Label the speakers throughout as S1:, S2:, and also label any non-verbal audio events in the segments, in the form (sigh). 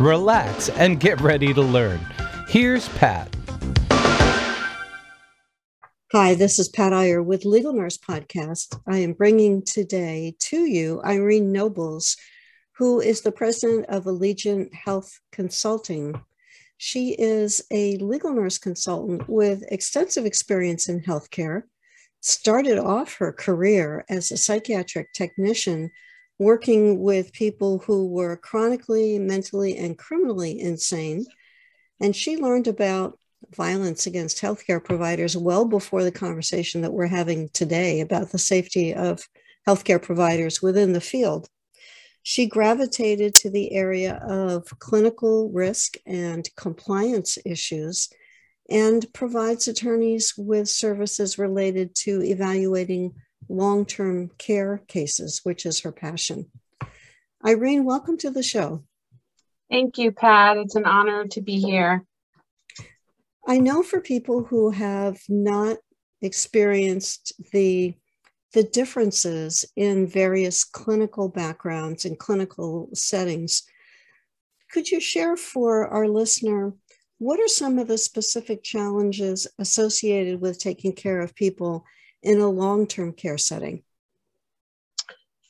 S1: relax, and get ready to learn. Here's Pat.
S2: Hi, this is Pat Iyer with Legal Nurse Podcast. I am bringing today to you Irene Nobles, who is the president of Allegiant Health Consulting. She is a legal nurse consultant with extensive experience in healthcare. Started off her career as a psychiatric technician working with people who were chronically, mentally, and criminally insane. And she learned about violence against healthcare providers well before the conversation that we're having today about the safety of healthcare providers within the field. She gravitated to the area of clinical risk and compliance issues and provides attorneys with services related to evaluating long term care cases, which is her passion. Irene, welcome to the show.
S3: Thank you, Pat. It's an honor to be here.
S2: I know for people who have not experienced the the differences in various clinical backgrounds and clinical settings. Could you share for our listener what are some of the specific challenges associated with taking care of people in a long term care setting?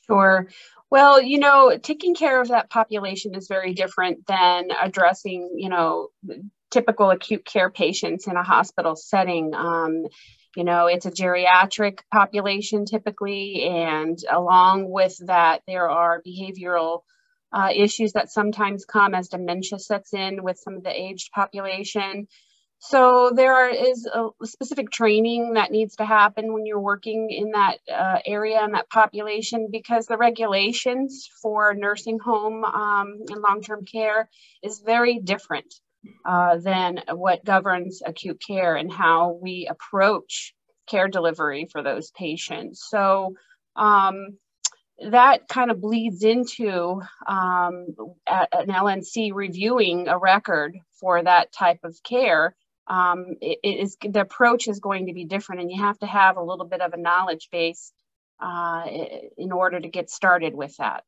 S3: Sure. Well, you know, taking care of that population is very different than addressing, you know, typical acute care patients in a hospital setting. Um, you know, it's a geriatric population typically, and along with that, there are behavioral uh, issues that sometimes come as dementia sets in with some of the aged population. So there is a specific training that needs to happen when you're working in that uh, area and that population because the regulations for nursing home um, and long-term care is very different uh, than what governs acute care and how we approach care delivery for those patients. So um, that kind of bleeds into um, an LNC reviewing a record for that type of care um, it, it is the approach is going to be different and you have to have a little bit of a knowledge base uh, in order to get started with that.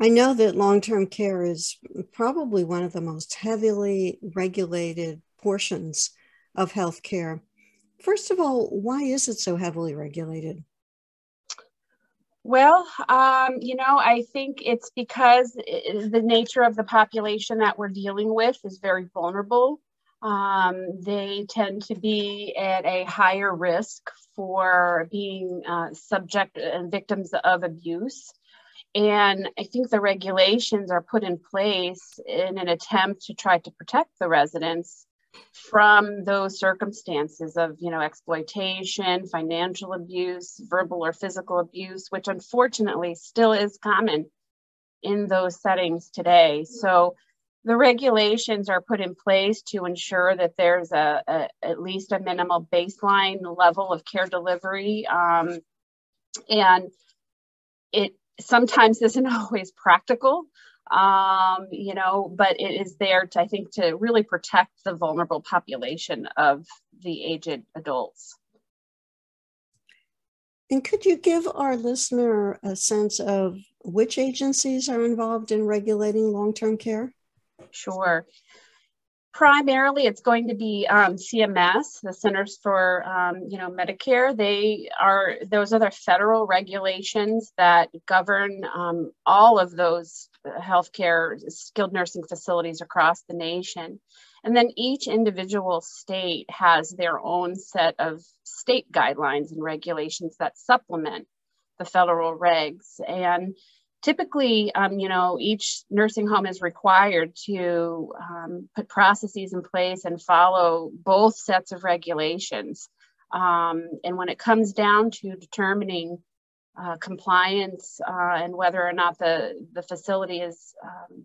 S2: I know that long term care is probably one of the most heavily regulated portions of healthcare. First of all, why is it so heavily regulated?
S3: Well, um, you know, I think it's because the nature of the population that we're dealing with is very vulnerable. Um, they tend to be at a higher risk for being uh, subject and victims of abuse. And I think the regulations are put in place in an attempt to try to protect the residents from those circumstances of you know exploitation financial abuse verbal or physical abuse which unfortunately still is common in those settings today. So the regulations are put in place to ensure that there's a, a at least a minimal baseline level of care delivery um, and it sometimes isn't (laughs) always practical um, you know, but it is there to, I think, to really protect the vulnerable population of the aged adults.
S2: And could you give our listener a sense of which agencies are involved in regulating long term care?
S3: Sure primarily it's going to be um, CMS, the Centers for um, you know Medicare. They are those other federal regulations that govern um, all of those healthcare skilled nursing facilities across the nation. And then each individual state has their own set of state guidelines and regulations that supplement the federal regs. And typically, um, you know, each nursing home is required to um, put processes in place and follow both sets of regulations. Um, and when it comes down to determining uh, compliance uh, and whether or not the, the facility is um,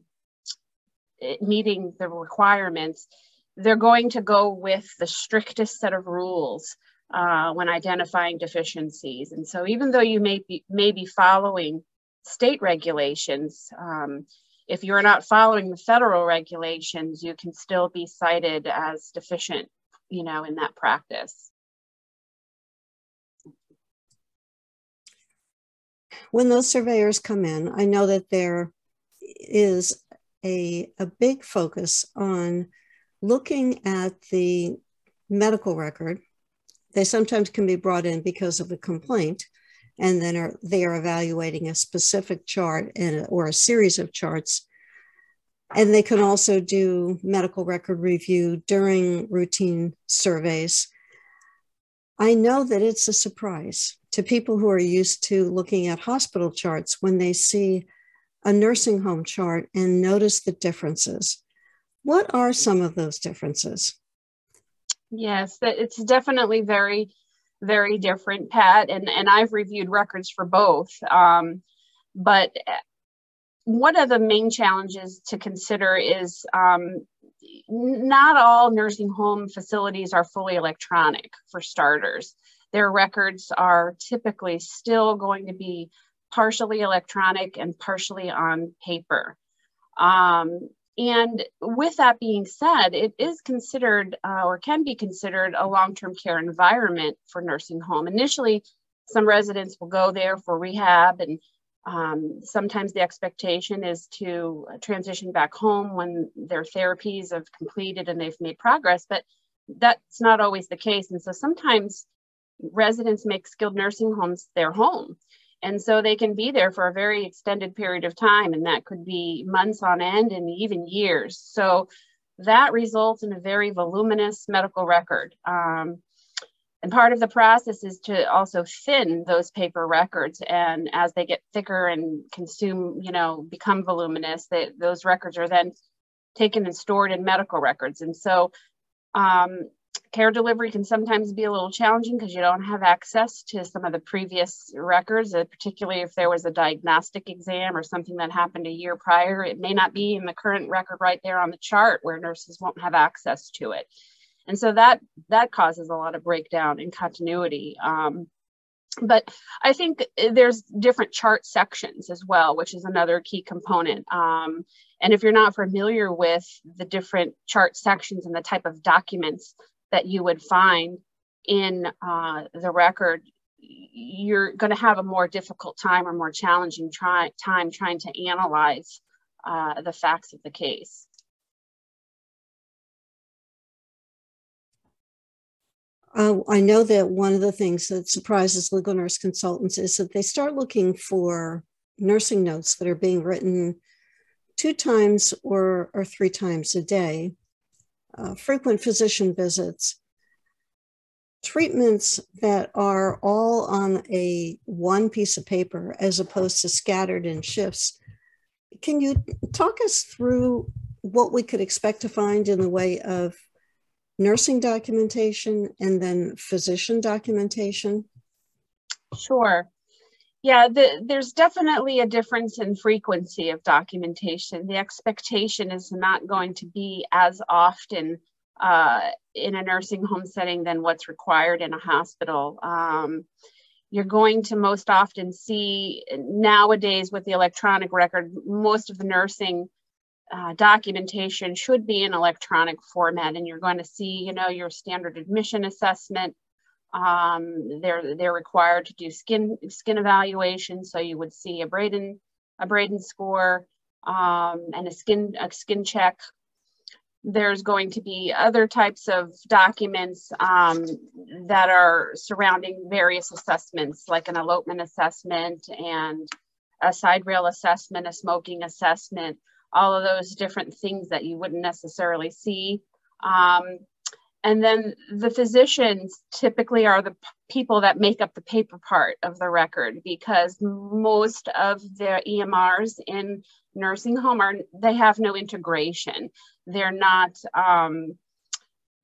S3: meeting the requirements, they're going to go with the strictest set of rules uh, when identifying deficiencies. And so even though you may be, may be following state regulations, um, if you're not following the federal regulations, you can still be cited as deficient, you know, in that practice.
S2: When those surveyors come in, I know that there is a, a big focus on looking at the medical record. They sometimes can be brought in because of a complaint, and then are, they are evaluating a specific chart and, or a series of charts. And they can also do medical record review during routine surveys. I know that it's a surprise to people who are used to looking at hospital charts when they see a nursing home chart and notice the differences. What are some of those differences?
S3: Yes, it's definitely very, very different, Pat. And, and I've reviewed records for both. Um, but one of the main challenges to consider is um, not all nursing home facilities are fully electronic, for starters. Their records are typically still going to be partially electronic and partially on paper. Um, and with that being said, it is considered uh, or can be considered a long term care environment for nursing home. Initially, some residents will go there for rehab, and um, sometimes the expectation is to transition back home when their therapies have completed and they've made progress, but that's not always the case. And so sometimes residents make skilled nursing homes their home. And so they can be there for a very extended period of time, and that could be months on end and even years. So that results in a very voluminous medical record. Um, and part of the process is to also thin those paper records. And as they get thicker and consume, you know, become voluminous, they, those records are then taken and stored in medical records. And so um, care delivery can sometimes be a little challenging because you don't have access to some of the previous records, uh, particularly if there was a diagnostic exam or something that happened a year prior. It may not be in the current record right there on the chart where nurses won't have access to it. And so that that causes a lot of breakdown in continuity. Um, but I think there's different chart sections as well, which is another key component. Um, and if you're not familiar with the different chart sections and the type of documents that you would find in uh, the record, you're going to have a more difficult time or more challenging try, time trying to analyze uh, the facts of the case.
S2: Uh, I know that one of the things that surprises legal nurse consultants is that they start looking for nursing notes that are being written two times or, or three times a day uh, frequent physician visits, treatments that are all on a one piece of paper as opposed to scattered in shifts. Can you talk us through what we could expect to find in the way of nursing documentation and then physician documentation?
S3: Sure. Yeah, the, there's definitely a difference in frequency of documentation. The expectation is not going to be as often uh, in a nursing home setting than what's required in a hospital. Um, you're going to most often see nowadays with the electronic record, most of the nursing uh, documentation should be in electronic format, and you're going to see, you know, your standard admission assessment, um, they're they're required to do skin skin evaluation, so you would see a Braden a Braden score um, and a skin a skin check. There's going to be other types of documents um, that are surrounding various assessments, like an elopement assessment and a side rail assessment, a smoking assessment, all of those different things that you wouldn't necessarily see. Um, and then the physicians typically are the people that make up the paper part of the record because most of the EMRs in nursing home are they have no integration. They're not um,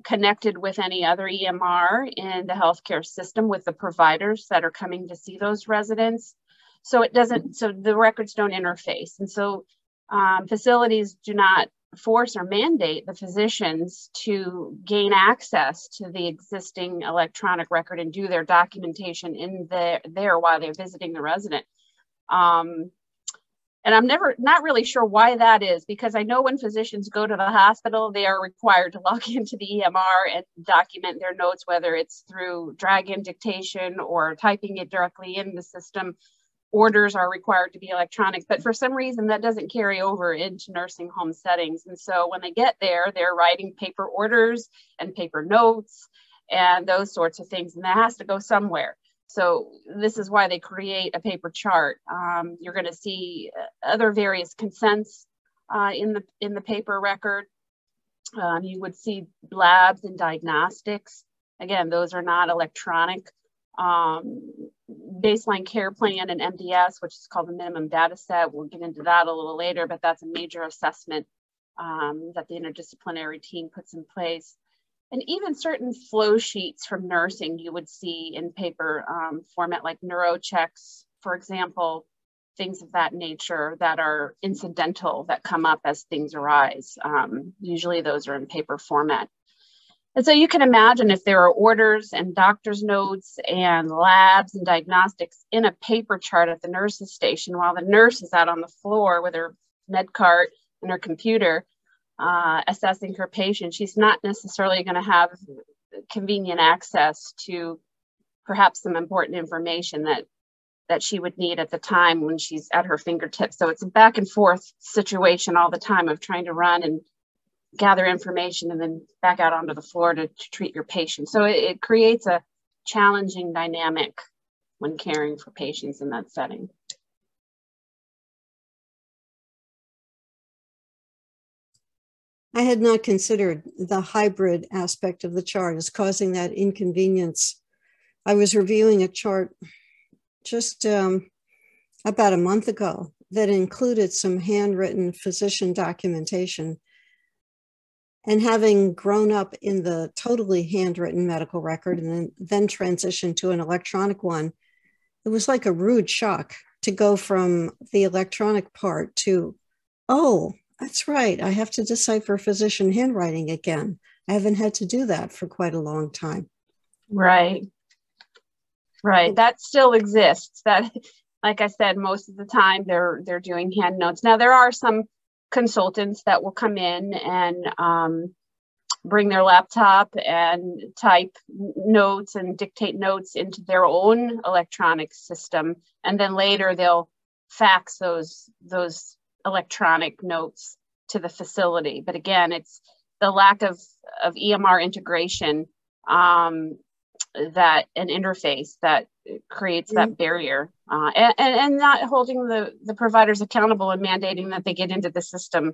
S3: connected with any other EMR in the healthcare system with the providers that are coming to see those residents. So it doesn't, so the records don't interface. And so um, facilities do not force or mandate the physicians to gain access to the existing electronic record and do their documentation in there, there while they're visiting the resident. Um, and I'm never not really sure why that is because I know when physicians go to the hospital, they are required to (laughs) log into the EMR and document their notes, whether it's through Dragon dictation or typing it directly in the system orders are required to be electronic, but for some reason that doesn't carry over into nursing home settings. And so when they get there, they're writing paper orders and paper notes and those sorts of things, and that has to go somewhere. So this is why they create a paper chart. Um, you're going to see other various consents uh, in the in the paper record. Um, you would see labs and diagnostics. Again, those are not electronic um, baseline care plan and MDS, which is called the minimum data set. We'll get into that a little later, but that's a major assessment um, that the interdisciplinary team puts in place. And even certain flow sheets from nursing you would see in paper um, format like neurochecks, for example, things of that nature that are incidental that come up as things arise. Um, usually those are in paper format. And so you can imagine if there are orders and doctor's notes and labs and diagnostics in a paper chart at the nurse's station while the nurse is out on the floor with her med cart and her computer uh, assessing her patient, she's not necessarily going to have convenient access to perhaps some important information that that she would need at the time when she's at her fingertips. So it's a back and forth situation all the time of trying to run and gather information and then back out onto the floor to, to treat your patient. So it, it creates a challenging dynamic when caring for patients in that setting.
S2: I had not considered the hybrid aspect of the chart as causing that inconvenience. I was reviewing a chart just um, about a month ago that included some handwritten physician documentation and having grown up in the totally handwritten medical record and then, then transitioned to an electronic one, it was like a rude shock to go from the electronic part to, oh, that's right, I have to decipher physician handwriting again. I haven't had to do that for quite a long time.
S3: Right. Right. That still exists. That like I said, most of the time they're they're doing hand notes. Now there are some consultants that will come in and um, bring their laptop and type notes and dictate notes into their own electronic system. And then later they'll fax those those electronic notes to the facility. But again it's the lack of of emr integration um, that an interface that creates that mm-hmm. barrier uh, and, and not holding the, the providers accountable and mandating that they get into the system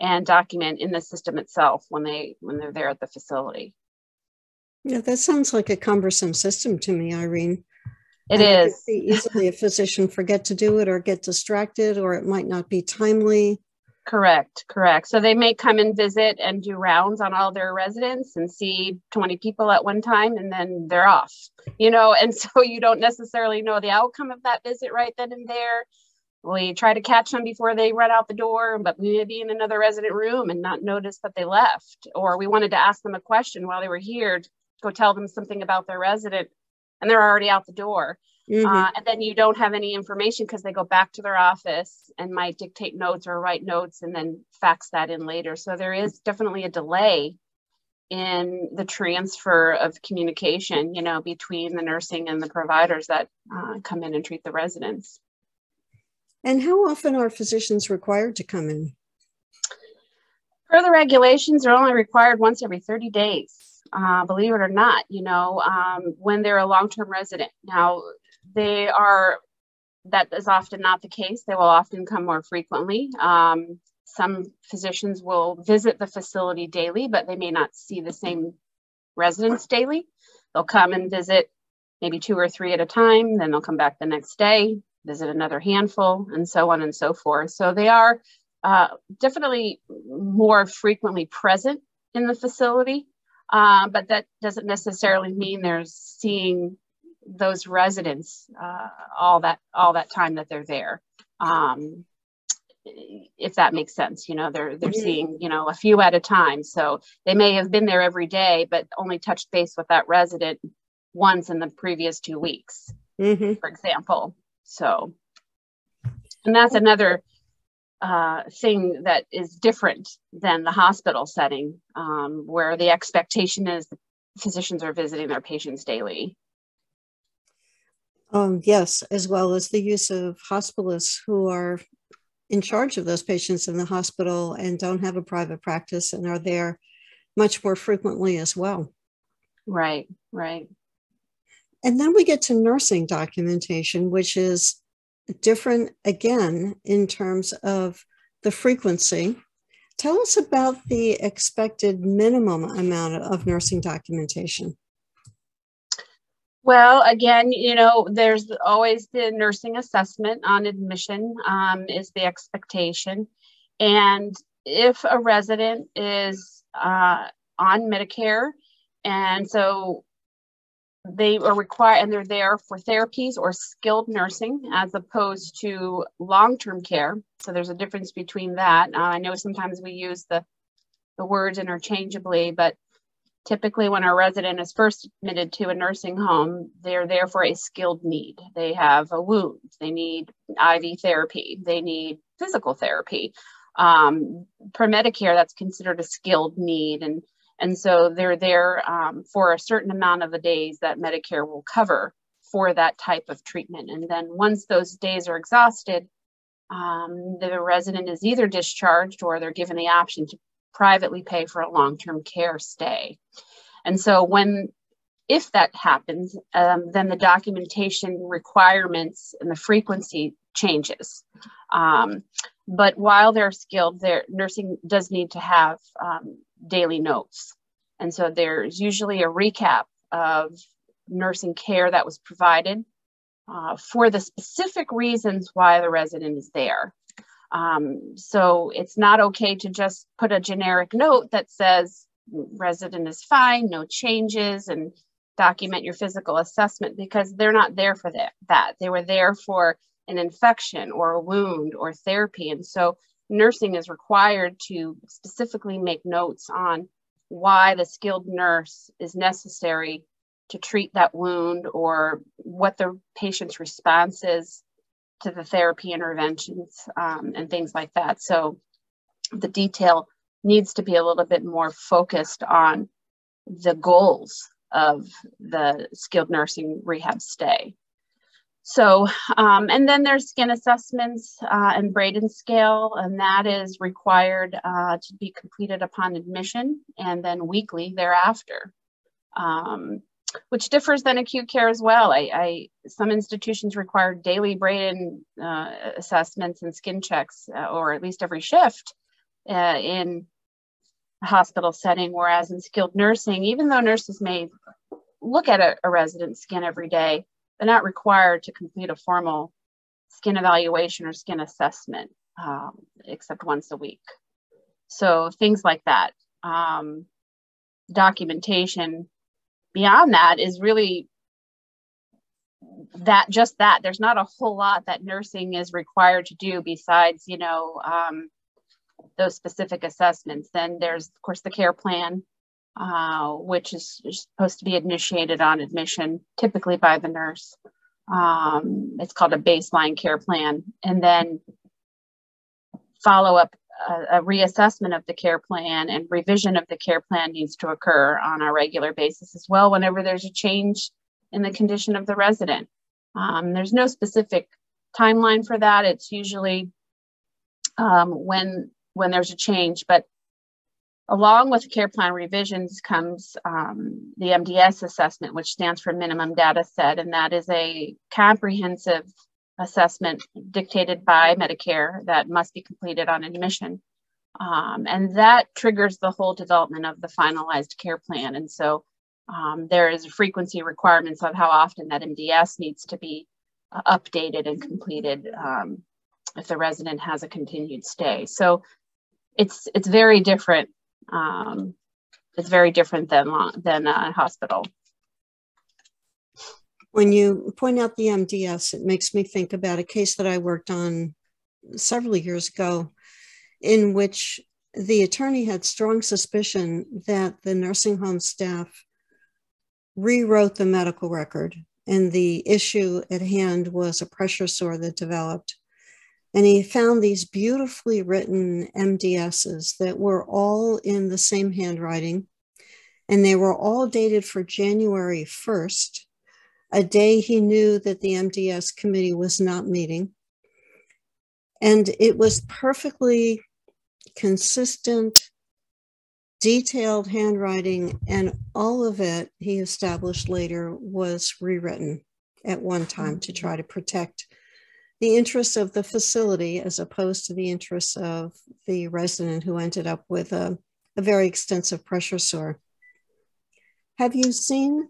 S3: and document in the system itself when they when they're there at the facility.
S2: Yeah that sounds like a cumbersome system to me irene.
S3: It is.
S2: easily a physician forget to do it or get distracted or it might not be timely
S3: Correct, correct. So they may come and visit and do rounds on all their residents and see 20 people at one time and then they're off, you know, and so (laughs) you don't necessarily know the outcome of that visit right then and there. We try to catch them before they run out the door, but we may be in another resident room and not notice that they left. Or we wanted to ask them a question while they were here to go tell them something about their resident and they're already out the door. Mm-hmm. Uh, and then you don't have any information because they go back to their office and might dictate notes or write notes and then fax that in later. So there is definitely a delay in the transfer of communication, you know, between the nursing and the providers that uh, come in and treat the residents.
S2: And how often are physicians required to come in?
S3: Per the regulations, they're only required once every 30 days. Uh, believe it or not, you know, um, when they're a long term resident. Now, they are, that is often not the case. They will often come more frequently. Um, some physicians will visit the facility daily, but they may not see the same residents daily. They'll come and visit maybe two or three at a time, then they'll come back the next day, visit another handful, and so on and so forth. So they are uh, definitely more frequently present in the facility, uh, but that doesn't necessarily mean they're seeing those residents uh, all that all that time that they're there. Um, if that makes sense you know they're they're mm-hmm. seeing you know a few at a time so they may have been there every day but only touched base with that resident once in the previous two weeks mm-hmm. for example so and that's another uh, thing that is different than the hospital setting um, where the expectation is physicians are visiting their patients daily
S2: um, yes, as well as the use of hospitalists who are in charge of those patients in the hospital and don't have a private practice and are there much more frequently as well.
S3: Right, right.
S2: And then we get to nursing documentation, which is different again in terms of the frequency. Tell us about the expected minimum amount of nursing documentation.
S3: Well, again, you know, there's always the nursing assessment on admission um, is the expectation. And if a resident is uh, on Medicare, and so they are required and they're there for therapies or skilled nursing as opposed to long-term care. So there's a difference between that. Uh, I know sometimes we use the the words interchangeably, but Typically, when a resident is first admitted to a nursing home, they're there for a skilled need. They have a wound, they need IV therapy, they need physical therapy. Um, per Medicare, that's considered a skilled need. And, and so they're there um, for a certain amount of the days that Medicare will cover for that type of treatment. And then once those days are exhausted, um, the resident is either discharged or they're given the option to privately pay for a long-term care stay. And so when if that happens, um, then the documentation requirements and the frequency changes. Um, but while they're skilled, their nursing does need to have um, daily notes. And so there's usually a recap of nursing care that was provided uh, for the specific reasons why the resident is there. Um, so it's not okay to just put a generic note that says resident is fine, no changes, and document your physical assessment because they're not there for that. that. They were there for an infection or a wound or therapy. And so nursing is required to specifically make notes on why the skilled nurse is necessary to treat that wound or what the patient's response is to the therapy interventions um, and things like that. So the detail needs to be a little bit more focused on the goals of the skilled nursing rehab stay. So, um, and then there's skin assessments uh, and Braden scale, and that is required uh, to be completed upon admission and then weekly thereafter. Um, which differs than acute care as well. I, I some institutions require daily Braden uh, assessments and skin checks, uh, or at least every shift uh, in a hospital setting. Whereas in skilled nursing, even though nurses may look at a, a resident's skin every day, they're not required to complete a formal skin evaluation or skin assessment, um, except once a week. So things like that. Um, documentation beyond that is really that just that there's not a whole lot that nursing is required to do besides you know um, those specific assessments then there's of course the care plan uh, which is supposed to be initiated on admission typically by the nurse um, it's called a baseline care plan and then follow up a, a, reassessment of the care plan and revision of the care plan needs to occur on a regular basis as well whenever there's a change in the condition of the resident. Um, there's no specific timeline for that. It's usually um, when when there's a change, but along with care plan revisions comes um, the MDS assessment, which stands for minimum data set, and that is a comprehensive assessment dictated by Medicare that must be completed on admission. Um, and that triggers the whole development of the finalized care plan. And so um, there is frequency requirements of how often that MDS needs to be uh, updated and completed um, if the resident has a continued stay. So it's it's very different. Um, it's very different than than a hospital.
S2: When you point out the MDS, it makes me think about a case that I worked on several years ago in which the attorney had strong suspicion that the nursing home staff rewrote the medical record and the issue at hand was a pressure sore that developed. And he found these beautifully written MDSs that were all in the same handwriting, and they were all dated for January 1st, a day he knew that the MDS committee was not meeting. And it was perfectly consistent, detailed handwriting, and all of it, he established later, was rewritten at one time to try to protect the interests of the facility as opposed to the interests of the resident who ended up with a, a very extensive pressure sore. Have you seen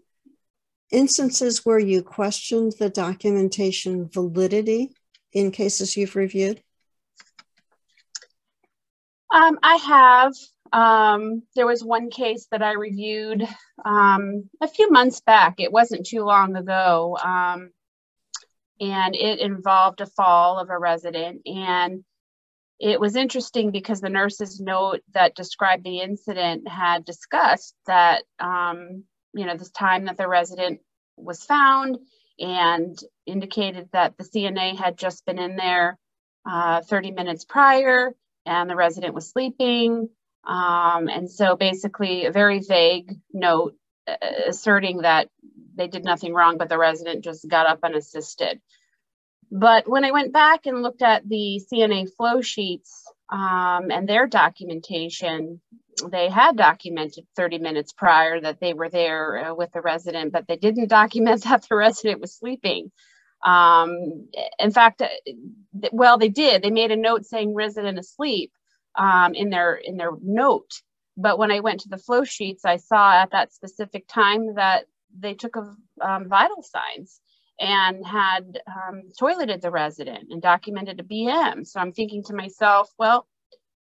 S2: instances where you questioned the documentation validity in cases you've reviewed?
S3: Um, I have. Um, there was one case that I reviewed um, a few months back. It wasn't too long ago. Um, and it involved a fall of a resident. And it was interesting because the nurse's note that described the incident had discussed that, um, you know, this time that the resident was found and indicated that the CNA had just been in there uh, 30 minutes prior and the resident was sleeping. Um, and so basically, a very vague note asserting that they did nothing wrong, but the resident just got up unassisted. But when I went back and looked at the CNA flow sheets um, and their documentation, they had documented 30 minutes prior that they were there uh, with the resident, but they didn't (laughs) document that the resident was sleeping. Um, in fact, uh, well, they did. They made a note saying resident asleep um, in their in their note. But when I went to the flow sheets, I saw at that specific time that they took a, um, vital signs and had um, toileted the resident and documented a BM. So I'm thinking to myself, well,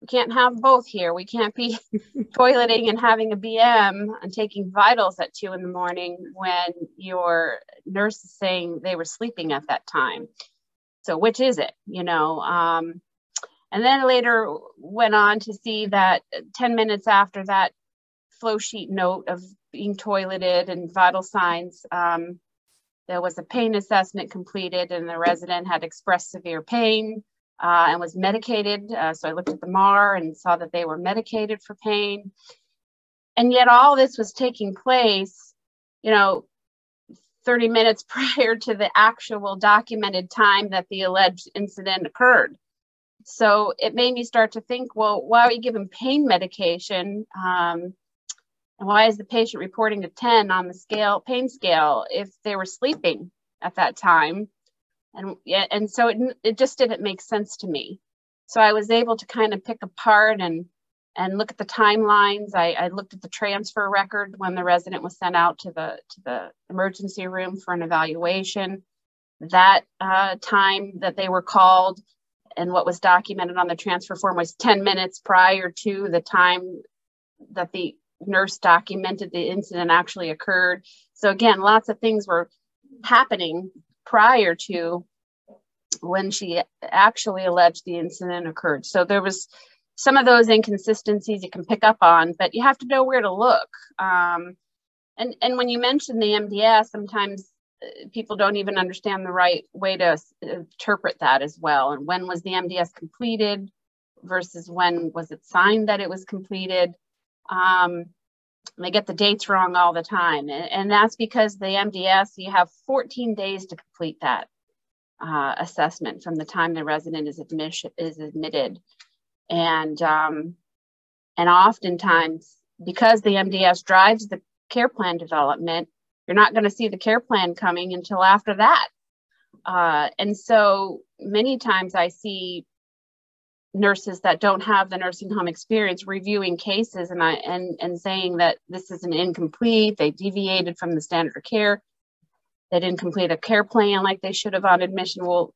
S3: we can't have both here. We can't be (laughs) toileting and having a BM and taking vitals at two in the morning when your nurse is saying they were sleeping at that time. So which is it? You know. Um, and then later went on to see that 10 minutes after that flow sheet note of being toileted and vital signs, um, there was a pain assessment completed and the resident had expressed severe pain uh, and was medicated. Uh, so I looked at the MAR and saw that they were medicated for pain. And yet all this was taking place, you know, 30 minutes (laughs) prior to the actual documented time that the alleged incident occurred. So it made me start to think, well, why are you giving pain medication? Um, and why is the patient reporting a 10 on the scale, pain scale, if they were sleeping at that time? and and so it, it just didn't make sense to me so i was able to kind of pick apart and and look at the timelines I, I looked at the transfer record when the resident was sent out to the to the emergency room for an evaluation that uh, time that they were called and what was documented on the transfer form was 10 minutes prior to the time that the nurse documented the incident actually occurred so again lots of things were happening prior to when she actually alleged the incident occurred. So there was some of those inconsistencies you can pick up on, but you have to know where to look. Um, and and when you mention the MDS, sometimes people don't even understand the right way to interpret that as well. And when was the MDS completed versus when was it signed that it was completed? Um, they get the dates wrong all the time. And, and that's because the MDS, you have 14 days to complete that uh, assessment from the time the resident is, admission, is admitted. And, um, and oftentimes, because the MDS drives the care plan development, you're not going to see the care plan coming until after that. Uh, and so many times I see nurses that don't have the nursing home experience reviewing cases and I and and saying that this is an incomplete, they deviated from the standard of care, they didn't complete a care plan like they should have on admission. Well,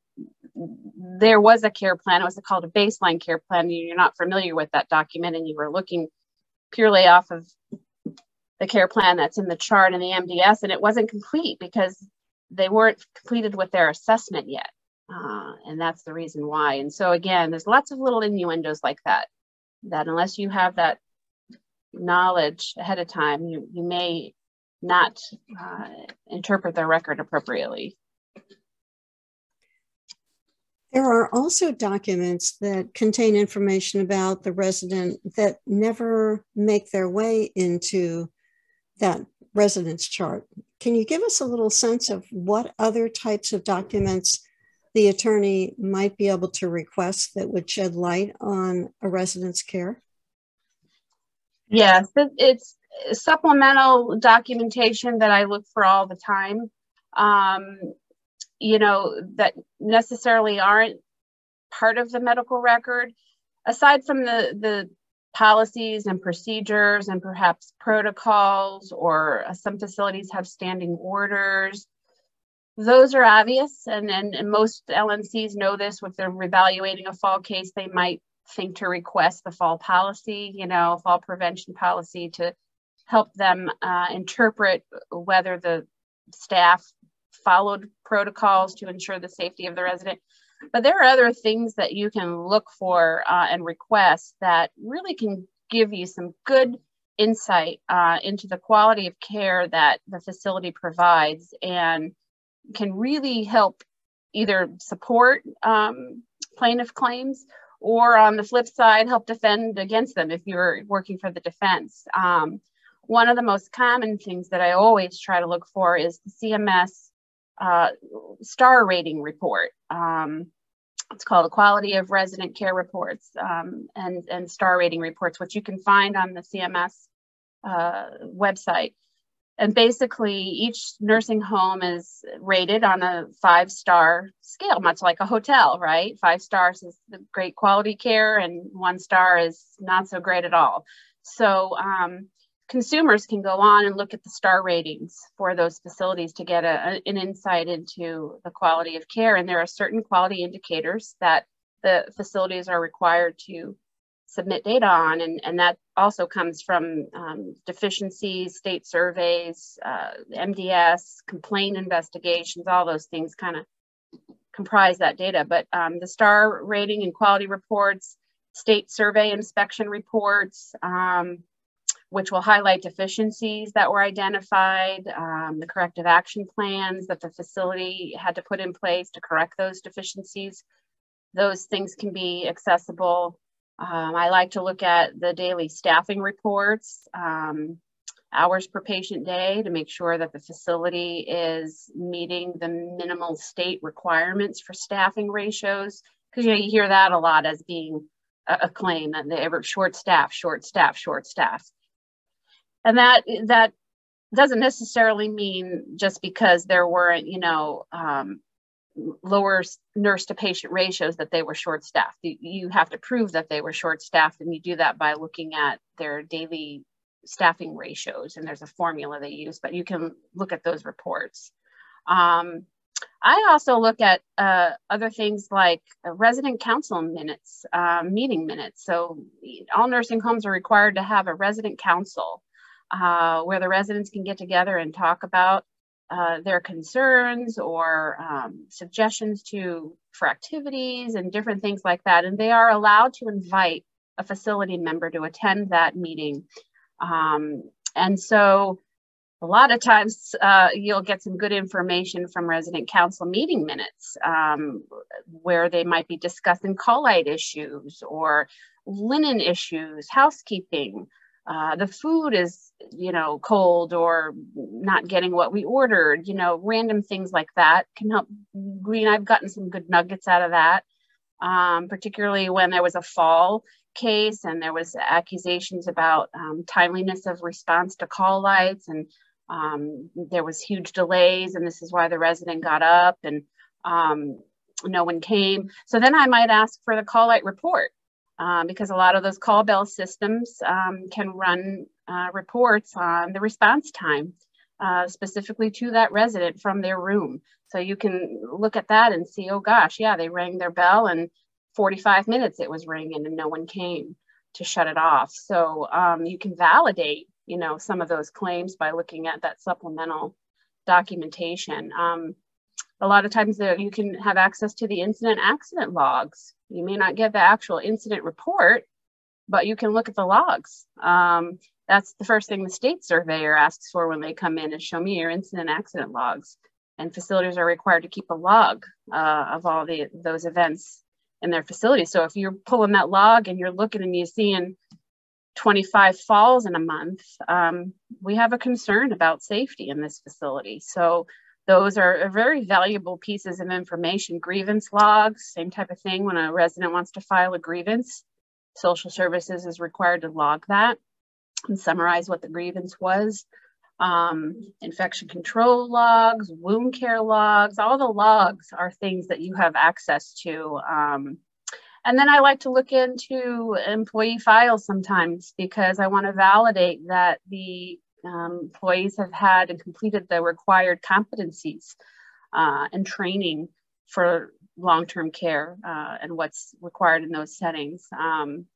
S3: there was a care plan. It was called a baseline care plan. You're not familiar with that document and you were looking purely off of the care plan that's in the chart and the MDS and it wasn't complete because they weren't completed with their assessment yet. Uh, and that's the reason why. And so again, there's lots of little innuendos like that, that unless you have that knowledge ahead of time, you, you may not uh, interpret their record appropriately.
S2: There are also documents that contain information about the resident that never make their way into that residence chart. Can you give us a little sense of what other types of documents the attorney might be able to request that would shed light on a resident's care?
S3: Yes, it's supplemental documentation that I look for all the time. Um, you know, that necessarily aren't part of the medical record. Aside from the, the policies and procedures and perhaps protocols, or some facilities have standing orders, those are obvious. And, and, and most LNCs know this if they're evaluating a fall case, they might think to request the fall policy, you know, fall prevention policy to help them uh, interpret whether the staff followed protocols to ensure the safety of the resident. But there are other things that you can look for uh, and request that really can give you some good insight uh, into the quality of care that the facility provides and can really help either support um, plaintiff claims or on the flip side, help defend against them if you're working for the defense. Um, one of the most common things that I always try to look for is the CMS uh, star rating report. Um, it's called the Quality of Resident Care Reports um, and, and star rating reports, which you can find on the CMS uh, website. And basically, each nursing home is rated on a five star scale, much like a hotel, right? Five stars is the great quality care, and one star is not so great at all. So, um, consumers can go on and look at the star ratings for those facilities to get a, an insight into the quality of care. And there are certain quality indicators that the facilities are required to submit data on. And, and that also comes from um, deficiencies, state surveys, uh, MDS, complaint investigations, all those things kind of comprise that data. But um, the star rating and quality reports, state survey inspection reports, um, which will highlight deficiencies that were identified, um, the corrective action plans that the facility had to put in place to correct those deficiencies. Those things can be accessible. Um, I like to look at the daily staffing reports, um, hours per patient day to make sure that the facility is meeting the minimal state requirements for staffing ratios. Because you, know, you hear that a lot as being a, a claim that they ever short staff, short staff, short staff and that that doesn't necessarily mean just because there weren't you know um, lower nurse to patient ratios that they were short staffed you have to prove that they were short staffed and you do that by looking at their daily staffing ratios and there's a formula they use but you can look at those reports. Um, I also look at uh, other things like resident council minutes, uh, meeting minutes. So all nursing homes are required to have a resident council uh, where the residents can get together and talk about uh, their concerns or um, suggestions to for activities and different things like that. And they are allowed to invite a facility member to attend that meeting. Um, and so a lot of times uh, you'll get some good information from resident council meeting minutes um, where they might be discussing call light issues or linen issues, housekeeping, uh, the food is you know cold or not getting what we ordered you know random things like that can help. Green i've gotten some good nuggets out of that um, particularly when there was a fall case and there was accusations about um, timeliness of response to call lights and um, there was huge delays and this is why the resident got up and um, no one came. So then i might ask for the call light report um, because a lot of those call bell systems um, can run uh, reports on the response time uh, specifically to that resident from their room. So you can look at that and see, oh gosh, yeah, they rang their bell and 45 minutes it was ringing and no one came to shut it off. So um, you can validate, you know, some of those claims by looking at that supplemental documentation. Um, a lot of times you can have access to the incident accident logs. You may not get the actual incident report, but you can look at the logs. Um, that's the first thing the state surveyor asks for when they come in is show me your incident accident logs. And facilities are required to keep a log uh, of all the those events in their facility. So if you're pulling that log and you're looking and you're seeing 25 falls in a month, um, we have a concern about safety in this facility. So those are very valuable pieces of information. Grievance logs, same type of thing. When a resident wants to file a grievance, social services is required to log that and summarize what the grievance was. Um, infection control logs, wound care logs, all the logs are things that you have access to. Um, and then I like to look into employee files sometimes because I want to validate that the um, employees have had and completed the required competencies uh, and training for long-term care uh, and what's required in those settings. Um,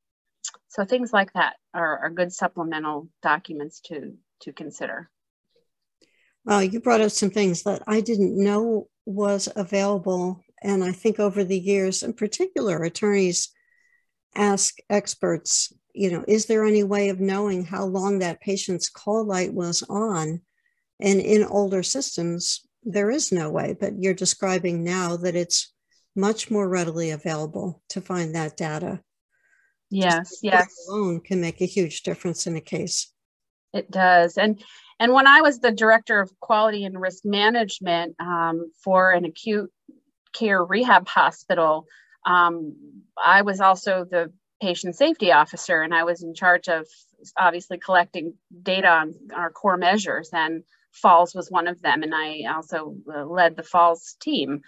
S3: so things like that are, are good supplemental documents to, to consider.
S2: Uh, you brought up some things that I didn't know was available. And I think over the years, in particular, attorneys ask experts you know, is there any way of knowing how long that patient's call light was on? And in older systems, there is no way, but you're describing now that it's much more readily available to find that data.
S3: Yes, yes.
S2: Alone can make a huge difference in a case.
S3: It does. And and when I was the director of quality and risk management um, for an acute care rehab hospital, um, I was also the patient safety officer, and I was in charge of obviously collecting data on our core measures, and falls was one of them. And I also uh, led the falls team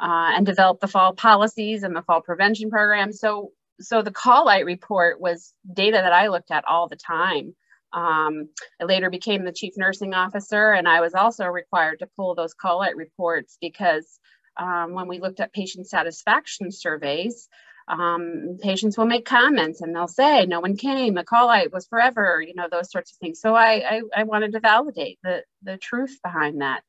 S3: uh, and developed the fall policies and the fall prevention program. So, so the call light report was data that I looked at all the time. Um, I later became the chief nursing officer, and I was also required to pull those call light reports because um, when we looked at patient satisfaction surveys, um, patients will make comments and they'll say, no one came, the call light was forever, you know, those sorts of things. So I, I, I wanted to validate the, the truth behind that.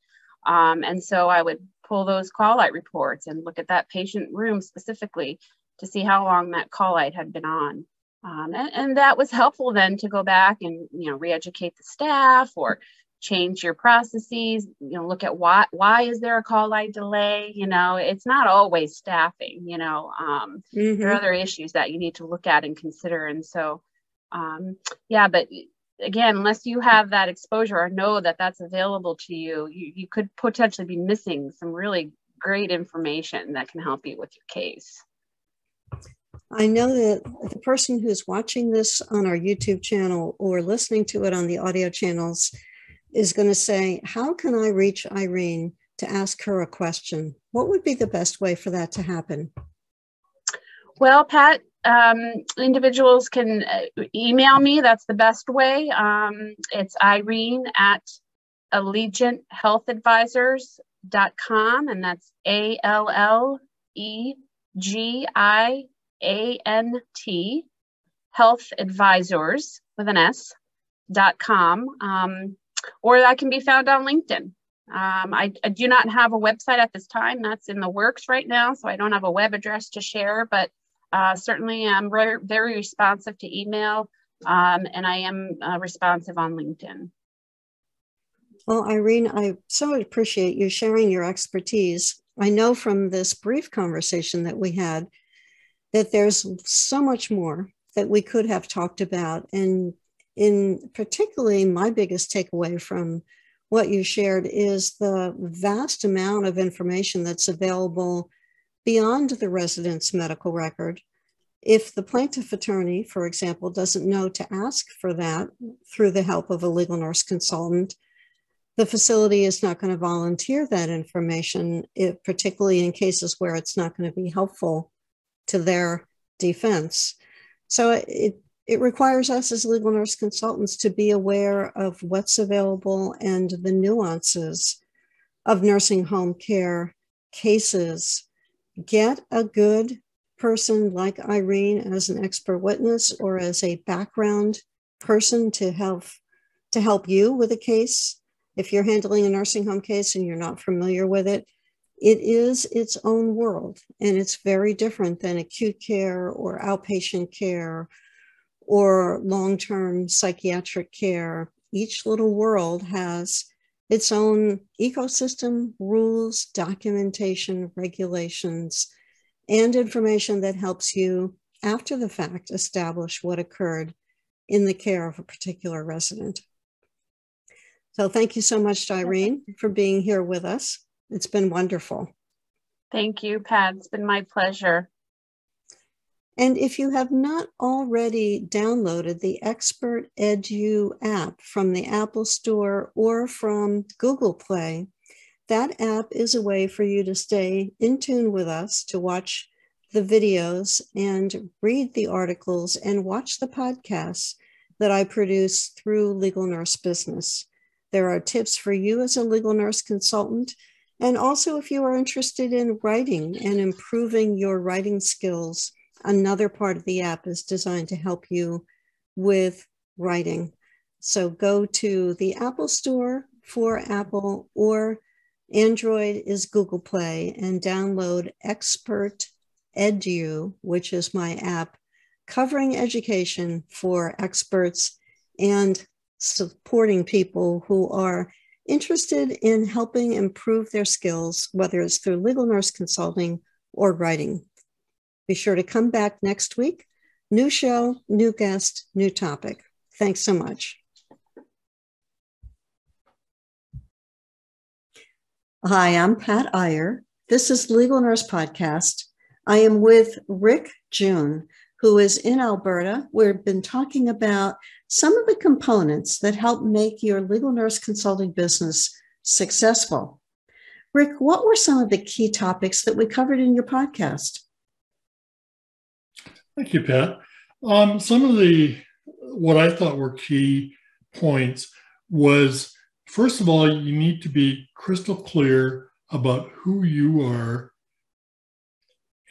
S3: Um, and so I would pull those call light reports and look at that patient room specifically to see how long that call light had been on. Um, and, and, that was helpful then to go back and you know re-educate the staff or change your processes you know look at why why is there a call light delay you know it's not always staffing you know um, mm-hmm. there are mm-hmm. other issues that you need to look at and consider and so um, yeah but again unless you have that exposure or know that that's available to you, you you could potentially be missing some really great information that can help you with your case
S2: I know that the person who's watching this on our YouTube channel or listening to it on the audio channels is going to say, How can I reach Irene to ask her a question? What would be the best way for that to happen?
S3: Well, Pat, um, individuals can uh, email me. That's the best way. Um, it's Irene at allegianthealthadvisors.com, and that's A L L E G I A N T, health advisors with an S dot com. Um, or that can be found on LinkedIn. Um, I, I, do not have a website at this time. That's in the works right now, so I don't have a web address to share, but uh, certainly I'm re- very responsive to email um, and I am uh, responsive on LinkedIn.
S2: Well, Irene, I so appreciate you sharing your expertise. I know from this brief conversation that we had that there's so much more that we could have talked about, and in particularly my biggest takeaway from what you shared is the vast amount of information that's available beyond the resident's medical record. If the plaintiff attorney, for example, doesn't know to ask for that through the help of a legal nurse consultant, the facility is not going to volunteer that information, if, particularly in cases where it's not going to be helpful to their defense. So it, it requires us as legal nurse consultants to be aware of what's available and the nuances of nursing home care cases. Get a good person like Irene as an expert witness or as a background person to help to help you with a case. If you're handling a nursing home case and you're not familiar with it, it is its own world and it's very different than acute care or outpatient care or long term psychiatric care. Each little world has its own ecosystem, rules, documentation, regulations, and information that helps you, after the fact, establish what occurred in the care of a particular resident. So, thank you so much, Irene, for being here with us. It's been wonderful.
S3: Thank you, Pat. It's been my pleasure.
S2: And if you have not already downloaded the Expert Edu app from the Apple Store or from Google Play, that app is a way for you to stay in tune with us, to watch the videos and read the articles and watch the podcasts that I produce through Legal Nurse Business. There are tips for you as a legal nurse consultant and also, if you are interested in writing and improving your writing skills, another part of the app is designed to help you with writing. So go to the Apple Store for Apple or Android is Google Play and download Expert Edu, which is my app covering education for experts and supporting people who are interested in helping improve their skills, whether it's through legal nurse consulting or writing. Be sure to come back next week. New show, new guest, new topic. Thanks so much. Hi, I'm Pat Iyer. This is Legal Nurse Podcast. I am with Rick June, who is in Alberta. We've been talking about some of the components that help make your legal nurse consulting business successful. Rick, what were some of the key topics that we covered in your podcast?
S4: Thank you, Pat. Um, some of the what I thought were key points was first of all, you need to be crystal clear about who you are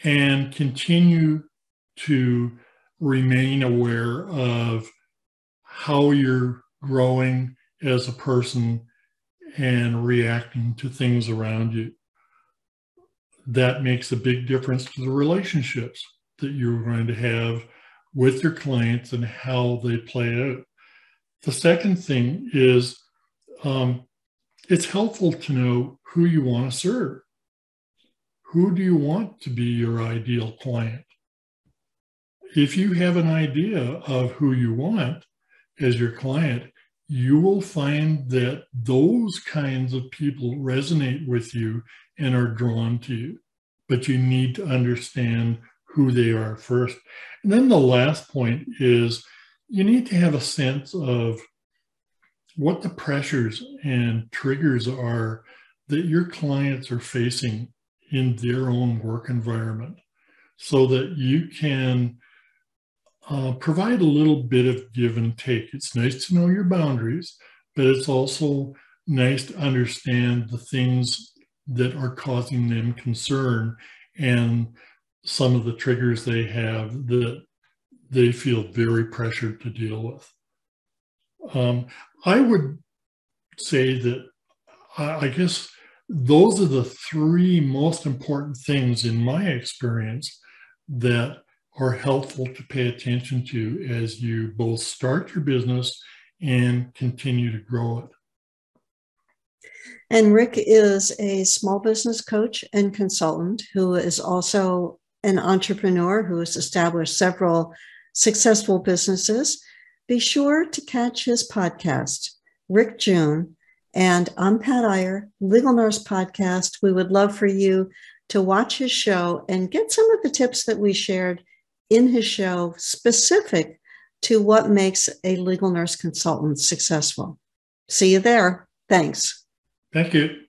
S4: and continue to remain aware of how you're growing as a person and reacting to things around you. That makes a big difference to the relationships that you're going to have with your clients and how they play out. The second thing is um, it's helpful to know who you want to serve. Who do you want to be your ideal client? if you have an idea of who you want as your client, you will find that those kinds of people resonate with you and are drawn to you. But you need to understand who they are first. And then the last point is you need to have a sense of what the pressures and triggers are that your clients are facing in their own work environment so that you can uh, provide a little bit of give and take. It's nice to know your boundaries, but it's also nice to understand the things that are causing them concern and some of the triggers they have that they feel very pressured to deal with. Um, I would say that I, I guess those are the three most important things in my experience that are helpful to pay attention to as you both start your business and continue to grow it.
S2: And Rick is a small business coach and consultant who is also an entrepreneur who has established several successful businesses. Be sure to catch his podcast, Rick June, and I'm Pat Iyer, Legal Nurse Podcast. We would love for you to watch his show and get some of the tips that we shared in his show specific to what makes a legal nurse consultant successful. See you there. Thanks.
S4: Thank you.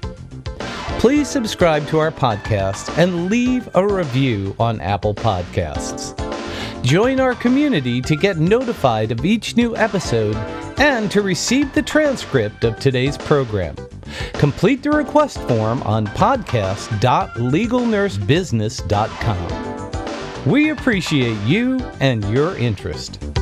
S1: Please subscribe to our podcast and leave a review on Apple Podcasts. Join our community to get notified of each new episode and to receive the transcript of today's program. Complete the request form on podcast.legalnursebusiness.com. We appreciate you and your interest.